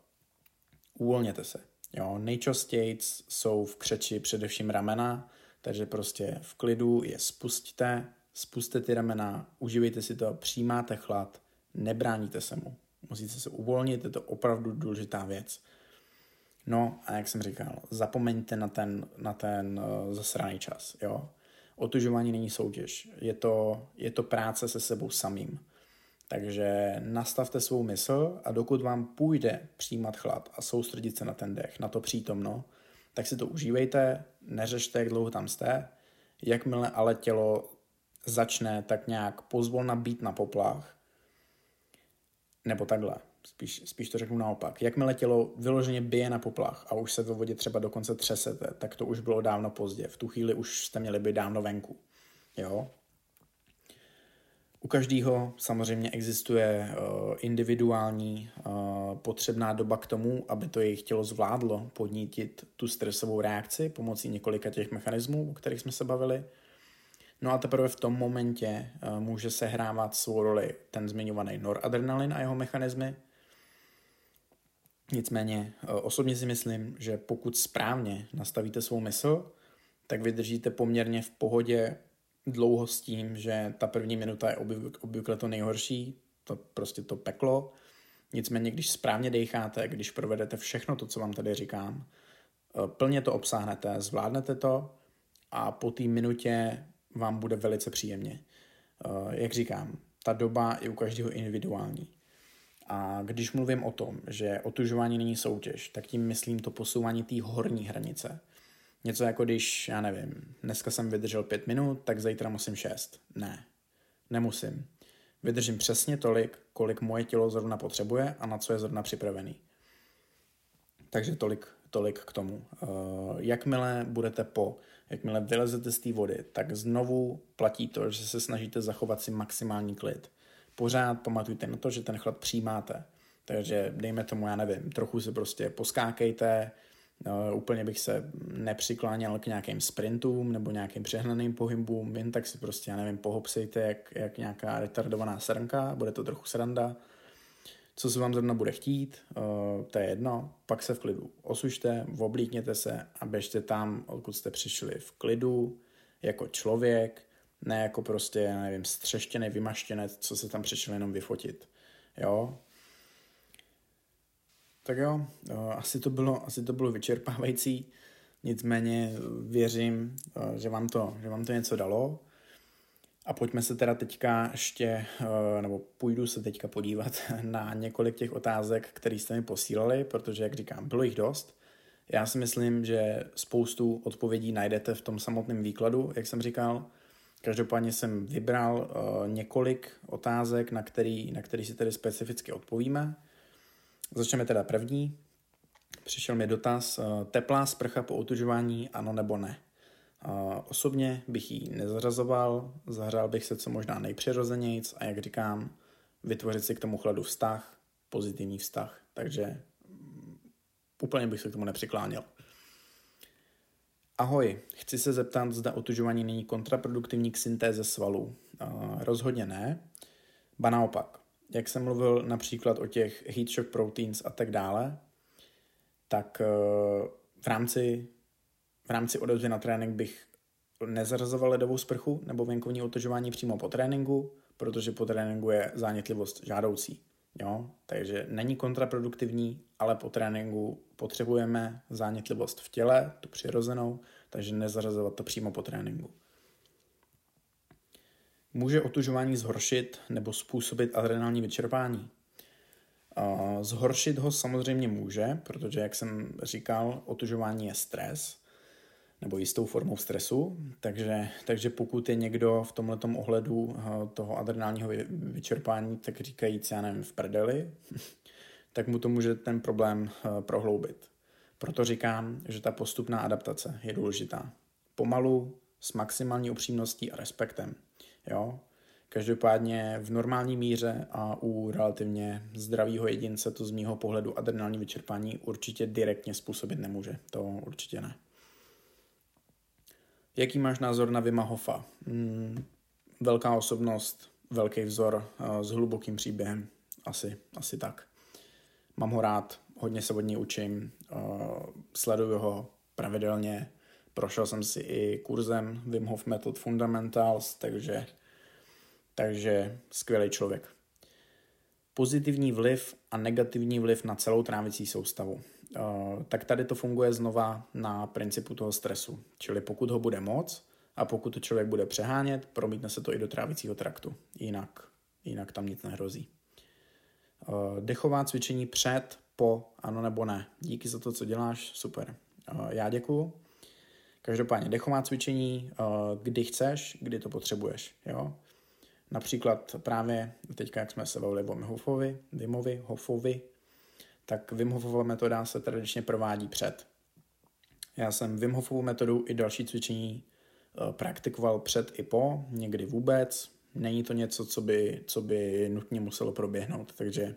[SPEAKER 1] Uvolněte se. Jo, nejčastěji jsou v křeči především ramena, takže prostě v klidu je spustíte, spuste ty ramena, uživejte si to, přijímáte chlad, nebráníte se mu. Musíte se uvolnit, je to opravdu důležitá věc. No a jak jsem říkal, zapomeňte na ten, na ten uh, zasraný čas, jo. Otužování není soutěž, je to, je to práce se sebou samým. Takže nastavte svou mysl a dokud vám půjde přijímat chlad a soustředit se na ten dech, na to přítomno, tak si to užívejte, neřešte, jak dlouho tam jste. Jakmile ale tělo začne tak nějak pozvolna být na poplach, nebo takhle, spíš, spíš to řeknu naopak. Jakmile tělo vyloženě bije na poplach a už se ve vodě třeba dokonce třesete, tak to už bylo dávno pozdě. V tu chvíli už jste měli být dávno venku. Jo? U každého samozřejmě existuje uh, individuální uh, potřebná doba k tomu, aby to jejich tělo zvládlo podnítit tu stresovou reakci pomocí několika těch mechanismů, o kterých jsme se bavili. No a teprve v tom momentě uh, může se hrávat svou roli ten zmiňovaný noradrenalin a jeho mechanismy, Nicméně eh, osobně si myslím, že pokud správně nastavíte svou mysl, tak vydržíte poměrně v pohodě dlouho s tím, že ta první minuta je obvykle to nejhorší, to prostě to peklo. Nicméně, když správně decháte, když provedete všechno to, co vám tady říkám, eh, plně to obsáhnete, zvládnete to a po té minutě vám bude velice příjemně. Eh, jak říkám, ta doba je u každého individuální. A když mluvím o tom, že otužování není soutěž, tak tím myslím to posouvání té horní hranice. Něco jako když, já nevím, dneska jsem vydržel pět minut, tak zítra musím šest. Ne, nemusím. Vydržím přesně tolik, kolik moje tělo zrovna potřebuje a na co je zrovna připravený. Takže tolik, tolik k tomu. Uh, jakmile budete po, jakmile vylezete z té vody, tak znovu platí to, že se snažíte zachovat si maximální klid pořád pamatujte na to, že ten chlad přijímáte. Takže dejme tomu, já nevím, trochu se prostě poskákejte, úplně bych se nepřikláněl k nějakým sprintům nebo nějakým přehnaným pohybům, jen tak si prostě, já nevím, pohopsejte jak, jak nějaká retardovaná srnka, bude to trochu sranda. Co se vám zrovna bude chtít, uh, to je jedno, pak se v klidu osušte, oblíkněte se a běžte tam, odkud jste přišli v klidu, jako člověk, ne jako prostě, nevím, střeštěný vymaštěnec, co se tam přišel jenom vyfotit. Jo? Tak jo, asi to bylo, asi to bylo vyčerpávající, nicméně věřím, že vám to, že vám to něco dalo. A pojďme se teda teďka ještě, eh, nebo půjdu se teďka podívat *laughs* na několik těch otázek, které jste mi posílali, protože, jak říkám, bylo jich dost. Já si myslím, že spoustu odpovědí najdete v tom samotném výkladu, jak jsem říkal. Každopádně jsem vybral několik otázek, na který, na který si tedy specificky odpovíme. Začneme teda první. Přišel mi dotaz, uh, teplá sprcha po otužování, ano nebo ne? Uh, osobně bych ji nezařazoval, zahřál bych se co možná nejpřirozenějc a jak říkám, vytvořit si k tomu chladu vztah, pozitivní vztah. Takže úplně bych se k tomu nepřikláněl. Ahoj, chci se zeptat, zda otužování není kontraproduktivní k syntéze svalů. Uh, rozhodně ne, ba naopak. Jak jsem mluvil například o těch heat shock proteins a tak dále, tak uh, v rámci, v rámci odezvy na trénink bych nezařazoval ledovou sprchu nebo venkovní otužování přímo po tréninku, protože po tréninku je zánětlivost žádoucí. Jo? Takže není kontraproduktivní, ale po tréninku potřebujeme zánětlivost v těle, tu přirozenou, takže nezařazovat to přímo po tréninku. Může otužování zhoršit nebo způsobit adrenální vyčerpání? Zhoršit ho samozřejmě může, protože, jak jsem říkal, otužování je stres nebo jistou formou stresu, takže, takže pokud je někdo v tomto ohledu eh, toho adrenálního vyčerpání, tak říkajíc, já nevím, v prdeli, *laughs* tak mu to může ten problém eh, prohloubit. Proto říkám, že ta postupná adaptace je důležitá. Pomalu, s maximální upřímností a respektem. Jo? Každopádně v normální míře a u relativně zdravého jedince to z mýho pohledu adrenální vyčerpání určitě direktně způsobit nemůže. To určitě ne. Jaký máš názor na Vima Hofa? Hmm, velká osobnost, velký vzor uh, s hlubokým příběhem. Asi, asi tak. Mám ho rád, hodně se od něj učím, uh, sleduju ho pravidelně, prošel jsem si i kurzem Wim Hof Method Fundamentals, takže, takže skvělý člověk. Pozitivní vliv a negativní vliv na celou trávicí soustavu. Uh, tak tady to funguje znova na principu toho stresu. Čili pokud ho bude moc a pokud to člověk bude přehánět, promítne se to i do trávicího traktu. Jinak, jinak tam nic nehrozí. Uh, dechová cvičení před, po, ano nebo ne. Díky za to, co děláš, super. Uh, já děkuju. Každopádně dechová cvičení, kdy chceš, kdy to potřebuješ. Jo? Například právě teďka, jak jsme se bavili o Hofovi, Vimovi, Hofovi, tak Wim Hofova metoda se tradičně provádí před. Já jsem Wim metodu i další cvičení eh, praktikoval před i po, někdy vůbec. Není to něco, co by, co by nutně muselo proběhnout, takže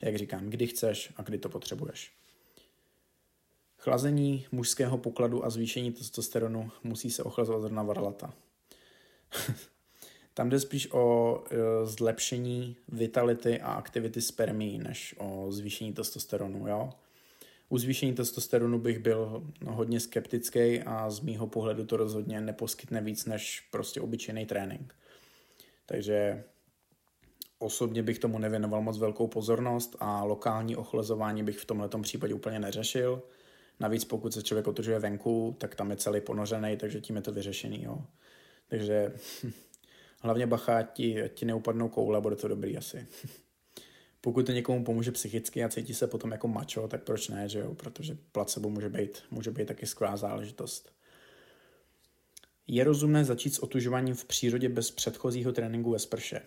[SPEAKER 1] jak říkám, kdy chceš a kdy to potřebuješ. Chlazení mužského pokladu a zvýšení testosteronu musí se ochlazovat zrovna varlata. *laughs* Tam jde spíš o uh, zlepšení vitality a aktivity spermí, než o zvýšení testosteronu, jo. U zvýšení testosteronu bych byl hodně skeptický a z mýho pohledu to rozhodně neposkytne víc než prostě obyčejný trénink. Takže osobně bych tomu nevěnoval moc velkou pozornost a lokální ochlazování bych v tomto případě úplně neřešil. Navíc pokud se člověk otržuje venku, tak tam je celý ponořený, takže tím je to vyřešený. Jo. Takže *laughs* Hlavně bacha, ti, ti neupadnou koule, bude to dobrý asi. *laughs* Pokud to někomu pomůže psychicky a cítí se potom jako mačo, tak proč ne, že jo? Protože placebo může být, může být taky skvělá záležitost. Je rozumné začít s otužováním v přírodě bez předchozího tréninku ve sprše?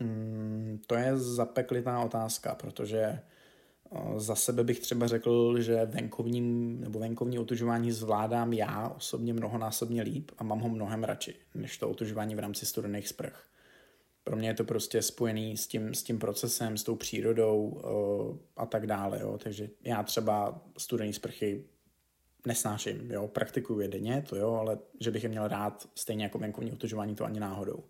[SPEAKER 1] Hmm, to je zapeklitá otázka, protože za sebe bych třeba řekl, že venkovním nebo venkovní otužování zvládám já osobně mnohonásobně líp a mám ho mnohem radši, než to otužování v rámci studených sprch. Pro mě je to prostě spojený s tím, s tím procesem, s tou přírodou a tak dále. Jo. Takže já třeba studený sprchy nesnáším, jo, praktikuju je denně, to jo, ale že bych je měl rád stejně jako venkovní otužování, to ani náhodou.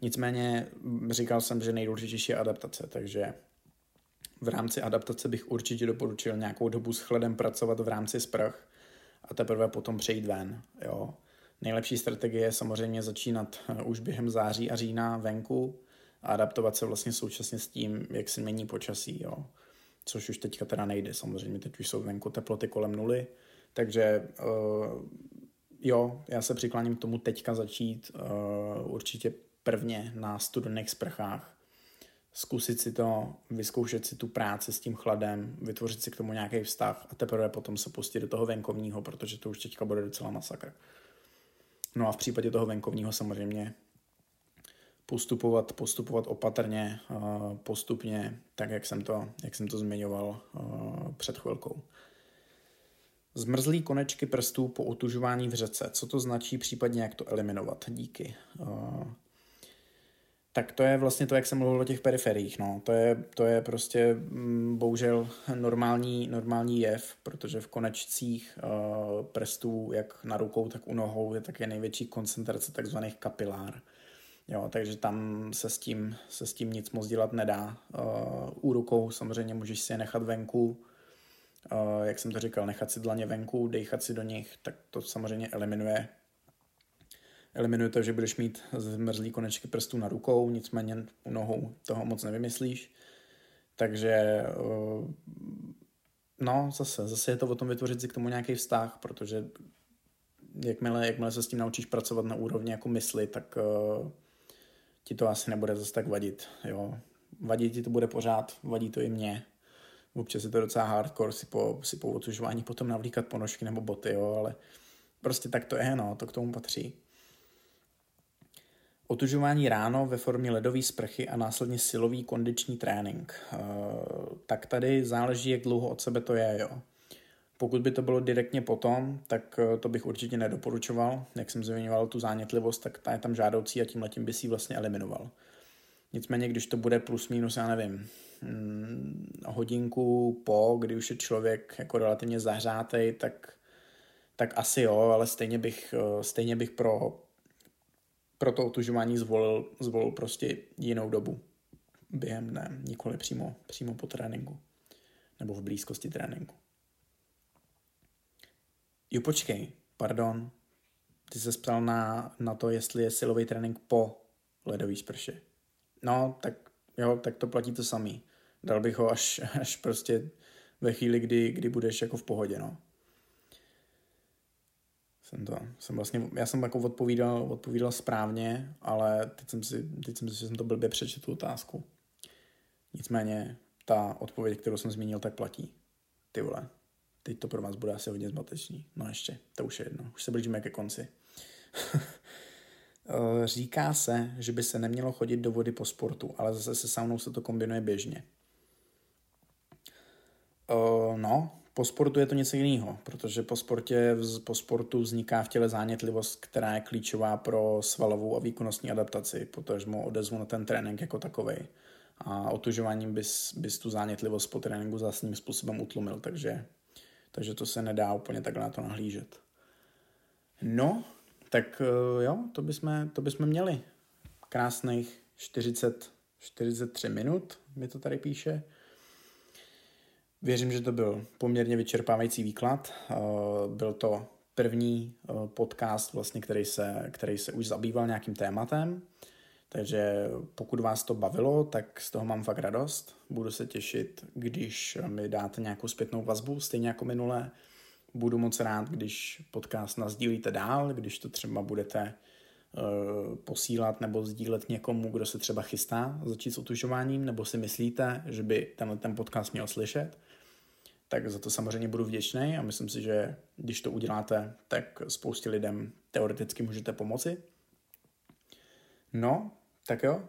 [SPEAKER 1] Nicméně říkal jsem, že nejdůležitější je adaptace, takže v rámci adaptace bych určitě doporučil nějakou dobu s chladem pracovat v rámci sprch a teprve potom přejít ven. Jo. Nejlepší strategie je samozřejmě začínat eh, už během září a října venku a adaptovat se vlastně současně s tím, jak se mění počasí. Jo. Což už teďka teda nejde, samozřejmě teď už jsou venku teploty kolem nuly, takže uh, jo, já se přikláním k tomu teďka začít uh, určitě prvně na studených sprchách. Zkusit si to, vyzkoušet si tu práci s tím chladem, vytvořit si k tomu nějaký vztah a teprve potom se pustit do toho venkovního, protože to už teďka bude docela masakr. No a v případě toho venkovního samozřejmě postupovat, postupovat opatrně, uh, postupně, tak jak jsem to, jak jsem to zmiňoval uh, před chvilkou. Zmrzlý konečky prstů po otužování v řece. Co to značí, případně jak to eliminovat? Díky. Tak to je vlastně to, jak jsem mluvil o těch periferiích. No. To, je, to je prostě mm, bohužel normální, normální jev, protože v konečcích uh, prstů, jak na rukou, tak u nohou, je také největší koncentrace takzvaných kapilár. Jo, takže tam se s, tím, se s tím nic moc dělat nedá. Uh, u rukou samozřejmě můžeš si je nechat venku, uh, jak jsem to říkal, nechat si dlaně venku, dejchat si do nich, tak to samozřejmě eliminuje eliminuje to, že budeš mít zmrzlý konečky prstů na rukou, nicméně u nohou toho moc nevymyslíš. Takže no, zase, zase je to o tom vytvořit si k tomu nějaký vztah, protože jakmile, jakmile se s tím naučíš pracovat na úrovni jako mysli, tak uh, ti to asi nebude zase tak vadit. Jo. Vadit ti to bude pořád, vadí to i mě. Občas je to docela hardcore si po, si po otužování potom navlíkat ponožky nebo boty, jo, ale prostě tak to je, no, to k tomu patří. Otužování ráno ve formě ledové sprchy a následně silový kondiční trénink. Uh, tak tady záleží, jak dlouho od sebe to je, jo. Pokud by to bylo direktně potom, tak eh, to bych určitě nedoporučoval. Jak jsem zmiňoval tu zánětlivost, tak ta je tam žádoucí a tím letím by si ji vlastně eliminoval. Nicméně, když to bude plus minus, já nevím, hm, hodinku po, kdy už je člověk jako relativně zahřátej, tak, tak asi jo, ale stejně bych, eh, stejně bych pro, pro to otužování zvolil, zvolil prostě jinou dobu během dne, nikoli přímo, přímo po tréninku nebo v blízkosti tréninku. Jo, počkej, pardon. Ty se ptal na, na to, jestli je silový trénink po ledový sprše. No, tak jo, tak to platí to samý. Dal bych ho až, až prostě ve chvíli, kdy, kdy budeš jako v pohodě, no. Jsem to, jsem vlastně, já jsem jako odpovídal, odpovídal správně, ale teď jsem si, teď jsem si, že jsem to blbě přečetl tu otázku. Nicméně ta odpověď, kterou jsem zmínil, tak platí. Ty vole. Teď to pro vás bude asi hodně zmatečný. No ještě, to už je jedno. Už se blížíme ke konci. *laughs* Eh, říká se, že by se nemělo chodit do vody po sportu, ale zase se saunou se to kombinuje běžně. Uh, no, po sportu je to něco jiného, protože po, sportě, po sportu vzniká v těle zánětlivost, která je klíčová pro svalovou a výkonnostní adaptaci, potažmo odezvu na ten trénink jako takový. A otužováním bys, bys tu zánětlivost po tréninku zásadním způsobem utlumil, takže takže to se nedá úplně takhle na to nahlížet. No, tak eh, jo, to bychom, to bychom měli. Krásných 40, 43 minut mi to tady píše. Věřím, že to byl poměrně vyčerpávající výklad. Eh, byl to první eh, podcast, vlastně, který, se, který se už zabýval nějakým tématem. Takže pokud vás to bavilo, tak z toho mám fakt radost. Budu se těšit, když mi dáte nějakou zpětnou vazbu, stejně jako minule. Budu moc rád, když podcast nazdílíte dál, když to třeba budete uh, posílat nebo sdílet někomu, kdo se třeba chystá začít s otužováním, nebo si myslíte, že by tenhle ten podcast měl slyšet, tak za to samozřejmě budu vděčný a myslím si, že když to uděláte, tak spoustě lidem teoreticky můžete pomoci. No, tak jo,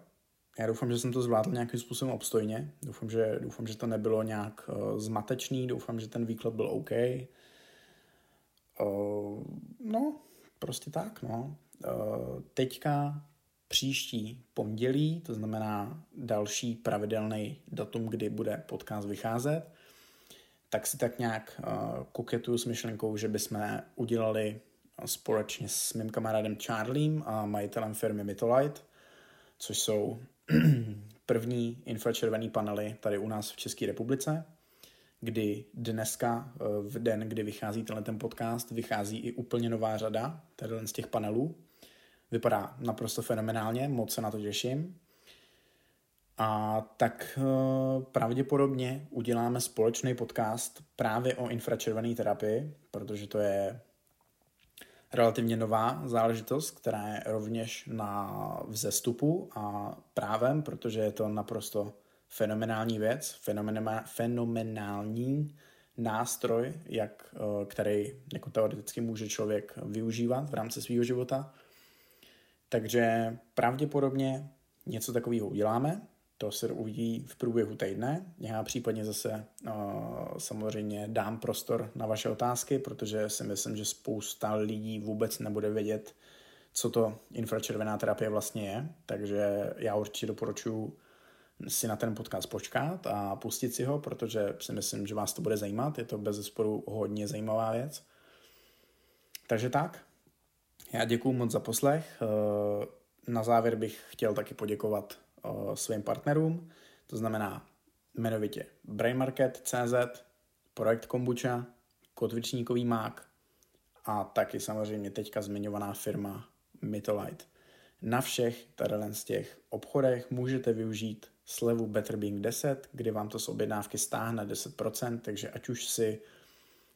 [SPEAKER 1] já doufám, že jsem to zvládl nějakým způsobem obstojně. Doufám, že, doufám, že to nebylo nějak uh, zmatečný. Doufám, že ten výklad byl OK. Uh, no, prostě tak, no. Uh, teďka příští pondělí, to znamená další pravidelný datum, kdy bude podcast vycházet, tak si tak nějak uh, koketuju s myšlenkou, že bychom udělali společně s mým kamarádem Charliem a majitelem firmy Mytolite což jsou *clears throat* první infračervený panely tady u nás v České republice, kdy dneska, eh, v den, kdy vychází tenhle ten podcast, vychází i úplně nová řada tady z těch panelů. Vypadá naprosto fenomenálně, moc se na to těším. A tak eh, pravděpodobně uděláme společný podcast právě o infračervené terapii, protože to je relativně nová záležitost, která je rovněž na vzestupu a právem, protože je to naprosto fenomenální věc, fenomenální nástroj, jak, eh, který jako teoreticky může člověk využívat v rámci svého života. Takže pravděpodobně něco takového uděláme, to se uvidí v průběhu týdne. Já případně zase uh, samozřejmě dám prostor na vaše otázky, protože si myslím, že spousta lidí vůbec nebude vědět, co to infračervená terapie vlastně je. Takže já určitě doporučuji si na ten podcast počkat a pustit si ho, protože si myslím, že vás to bude zajímat. Je to bez zesporu hodně zajímavá věc. Takže tak. Já děkuji moc za poslech. Eh, na závěr bych chtěl taky poděkovat eh, svým partnerům, to znamená jmenovitě Brainmarket.cz, Projekt Kombucha, Kotvičníkový mák a taky samozřejmě teďka zmiňovaná firma Mytolite. Na všech tady z těch obchodech můžete využít slevu Better Being 10, kdy vám to z objednávky stáhne 10%, takže ať už si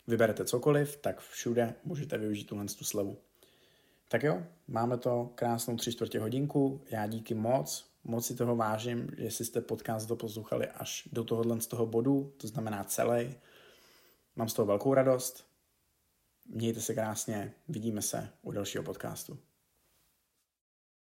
[SPEAKER 1] vyberete cokoliv, tak všude můžete využít tuhle tu slevu. Tak jo, máme to krásnou tři čtvrtě hodinku, já díky moc, moc si toho vážím, jestli jste podcast doposlouchali až do tohohle z toho bodu, to znamená celý. Mám z toho velkou radost. Mějte se krásně, vidíme se u dalšího podcastu.